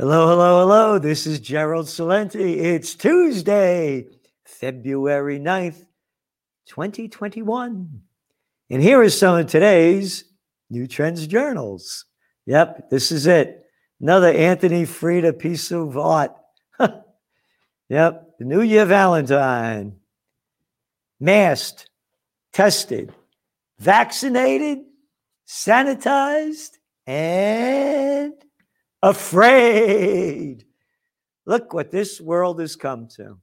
Hello, hello, hello. This is Gerald Celente. It's Tuesday, February 9th, 2021. And here is some of today's New Trends Journals. Yep, this is it. Another Anthony Freda piece of art. yep, the New Year Valentine. Masked, tested, vaccinated, sanitized, and afraid. Look what this world has come to.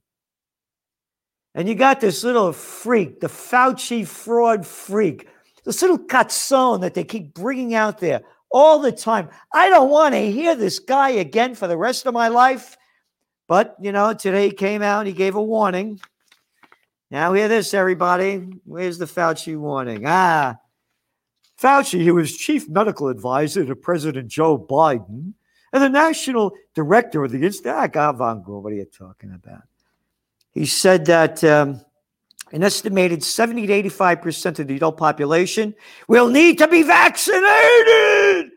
And you got this little freak, the Fauci fraud freak, this little cazzone that they keep bringing out there all the time. I don't want to hear this guy again for the rest of my life. But, you know, today he came out, he gave a warning. Now, hear this, everybody. Where's the Fauci warning? Ah, Fauci, who was chief medical advisor to President Joe Biden and the national director of the Institute, ah, Gavango, what are you talking about? He said that um, an estimated 70 to 85% of the adult population will need to be vaccinated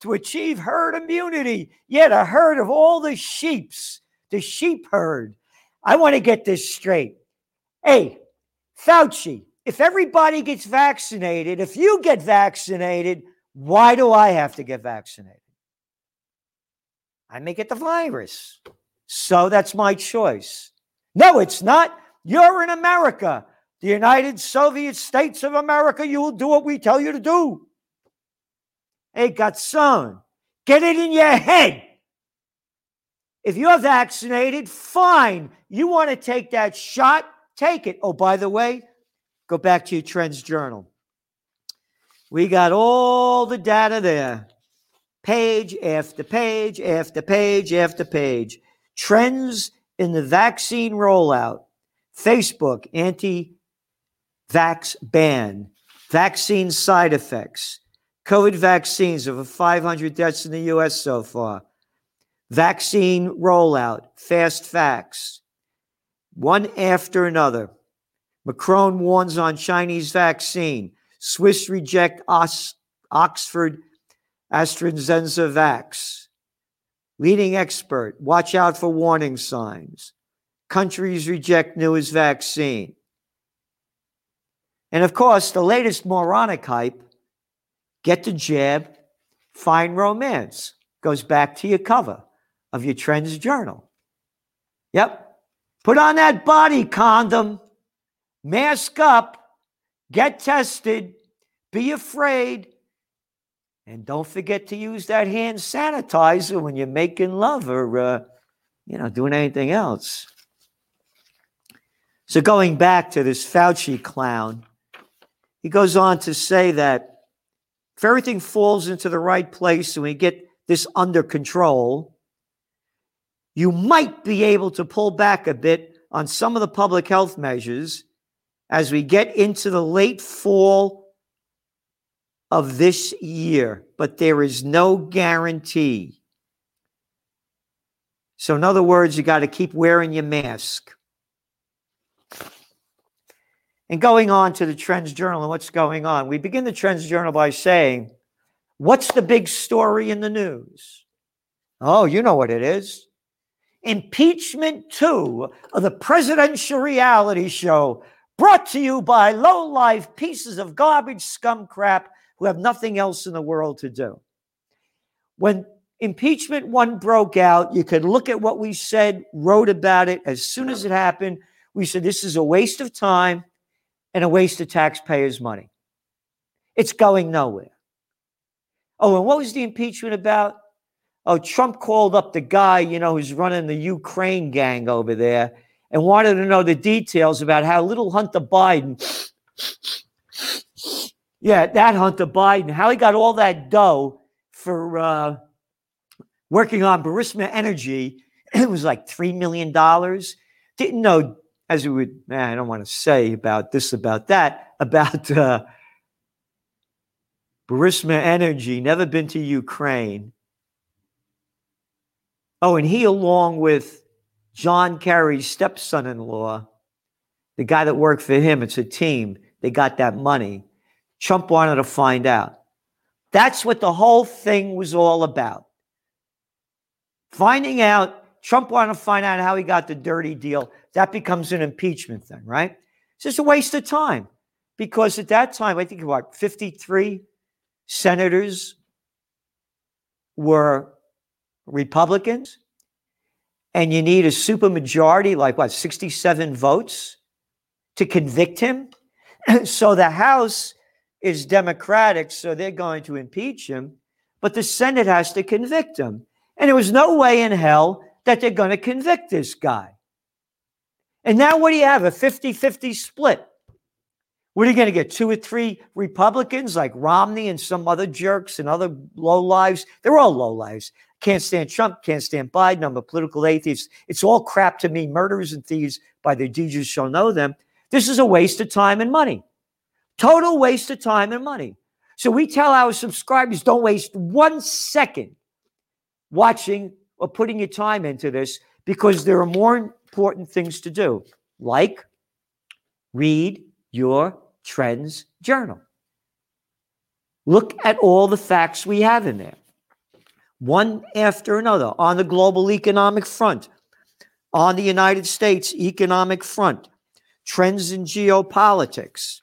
to achieve herd immunity. Yet a herd of all the sheeps, the sheep herd. I want to get this straight. Hey, Fauci, if everybody gets vaccinated, if you get vaccinated, why do I have to get vaccinated? I may get the virus. So that's my choice. No, it's not. You're in America, the United Soviet States of America. You will do what we tell you to do. Hey, son, get it in your head. If you're vaccinated, fine. You want to take that shot, take it. Oh, by the way, Go back to your Trends Journal. We got all the data there. Page after page after page after page. Trends in the vaccine rollout. Facebook anti vax ban. Vaccine side effects. COVID vaccines, over 500 deaths in the US so far. Vaccine rollout. Fast facts. One after another. Macron warns on Chinese vaccine. Swiss reject Oxford AstraZeneca vax. Leading expert, watch out for warning signs. Countries reject newest vaccine. And of course, the latest moronic hype get the jab, find romance. Goes back to your cover of your Trends Journal. Yep. Put on that body condom mask up, get tested, be afraid, and don't forget to use that hand sanitizer when you're making love or, uh, you know, doing anything else. So, going back to this Fauci clown, he goes on to say that if everything falls into the right place and we get this under control, you might be able to pull back a bit on some of the public health measures as we get into the late fall of this year, but there is no guarantee. So, in other words, you got to keep wearing your mask. And going on to the Trends Journal and what's going on, we begin the Trends Journal by saying, What's the big story in the news? Oh, you know what it is. Impeachment 2 of the presidential reality show Brought to you by low life pieces of garbage scum crap who have nothing else in the world to do. When impeachment one broke out, you could look at what we said, wrote about it as soon as it happened. We said this is a waste of time and a waste of taxpayers' money. It's going nowhere. Oh, and what was the impeachment about? Oh, Trump called up the guy, you know, who's running the Ukraine gang over there and wanted to know the details about how little Hunter Biden, yeah, that Hunter Biden, how he got all that dough for uh, working on Burisma Energy. It was like $3 million. Didn't know, as we would, man, I don't want to say about this, about that, about uh, Burisma Energy, never been to Ukraine. Oh, and he, along with John Kerry's stepson in law, the guy that worked for him, it's a team. They got that money. Trump wanted to find out. That's what the whole thing was all about. Finding out, Trump wanted to find out how he got the dirty deal. That becomes an impeachment thing, right? It's just a waste of time because at that time, I think what, 53 senators were Republicans, and you need a supermajority, like what, 67 votes to convict him? so the House is Democratic, so they're going to impeach him, but the Senate has to convict him. And there was no way in hell that they're going to convict this guy. And now what do you have? A 50 50 split. What are you going to get? Two or three Republicans like Romney and some other jerks and other low lives? They're all low lives. Can't stand Trump, can't stand Biden. I'm a political atheist. It's all crap to me. Murderers and thieves by their deeds shall know them. This is a waste of time and money. Total waste of time and money. So we tell our subscribers don't waste one second watching or putting your time into this because there are more important things to do, like read your trends journal. Look at all the facts we have in there, one after another on the global economic front, on the United States economic front, trends in geopolitics.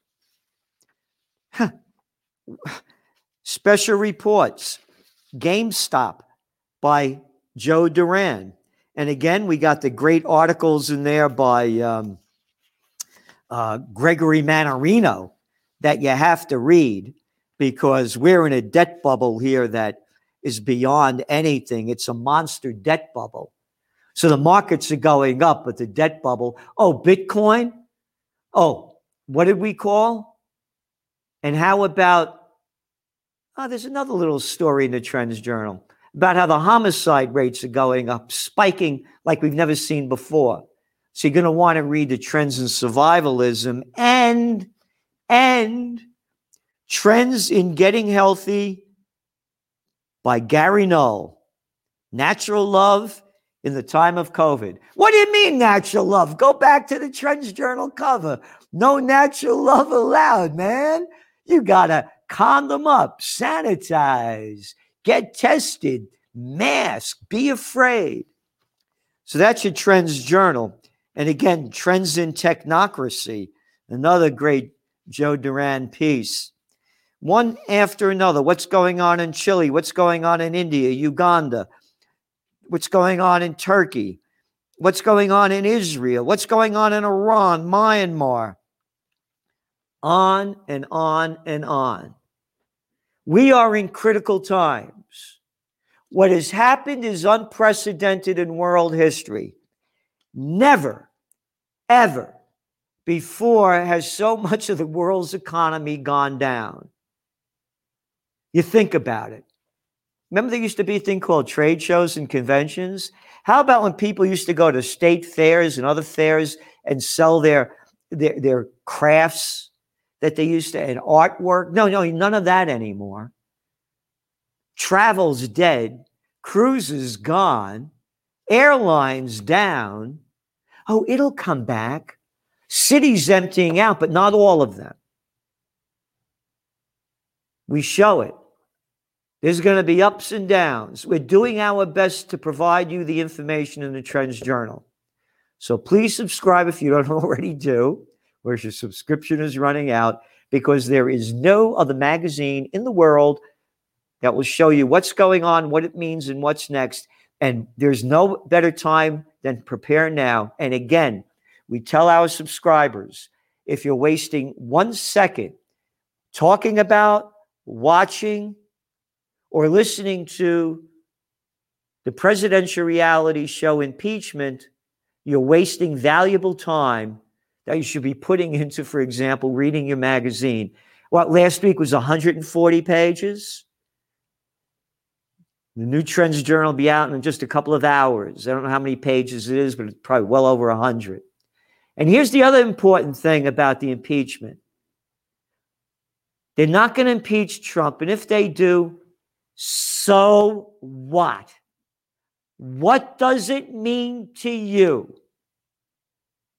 Special reports, GameStop by Joe Duran. And again, we got the great articles in there by um, uh, Gregory Mannarino that you have to read because we're in a debt bubble here that is beyond anything. It's a monster debt bubble. So the markets are going up, but the debt bubble, oh, Bitcoin, Oh, what did we call? And how about, oh, there's another little story in the Trends Journal about how the homicide rates are going up, spiking like we've never seen before. So you're going to want to read the trends in survivalism and, and trends in getting healthy by Gary Null. Natural love in the time of COVID. What do you mean natural love? Go back to the Trends Journal cover. No natural love allowed, man. You got to condom up, sanitize, get tested, mask, be afraid. So that's your Trends Journal. And again, Trends in Technocracy, another great Joe Duran piece. One after another. What's going on in Chile? What's going on in India, Uganda? what's going on in Turkey, what's going on in Israel, what's going on in Iran, Myanmar, on and on and on. We are in critical times. What has happened is unprecedented in world history. Never, ever before has so much of the world's economy gone down. You think about it. Remember, there used to be a thing called trade shows and conventions. How about when people used to go to state fairs and other fairs and sell their their, their crafts that they used to and artwork? No, no, none of that anymore. Travel's dead. Cruises gone. Airlines down. Oh, it'll come back. Cities emptying out, but not all of them. We show it. There's going to be ups and downs. We're doing our best to provide you the information in the Trends Journal. So please subscribe if you don't already do, where your subscription is running out, because there is no other magazine in the world that will show you what's going on, what it means, and what's next. And there's no better time than prepare now. And again, we tell our subscribers if you're wasting one second talking about, watching, or listening to the presidential reality show impeachment, you're wasting valuable time that you should be putting into, for example, reading your magazine. What last week was 140 pages. The new Trends Journal will be out in just a couple of hours. I don't know how many pages it is, but it's probably well over 100. And here's the other important thing about the impeachment they're not going to impeach Trump. And if they do, so what? What does it mean to you?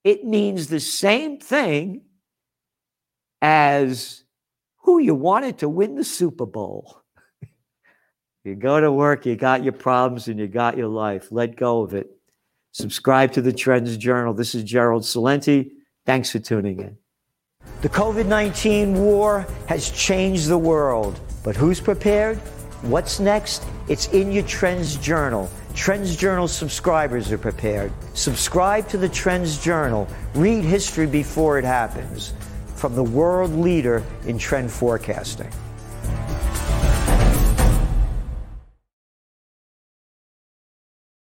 It means the same thing as who you wanted to win the Super Bowl. You go to work, you got your problems and you got your life. Let go of it. Subscribe to the Trends Journal. This is Gerald Celente. Thanks for tuning in. The COVID 19 war has changed the world, but who's prepared? What's next? It's in your Trends Journal. Trends Journal subscribers are prepared. Subscribe to the Trends Journal. Read history before it happens from the world leader in trend forecasting.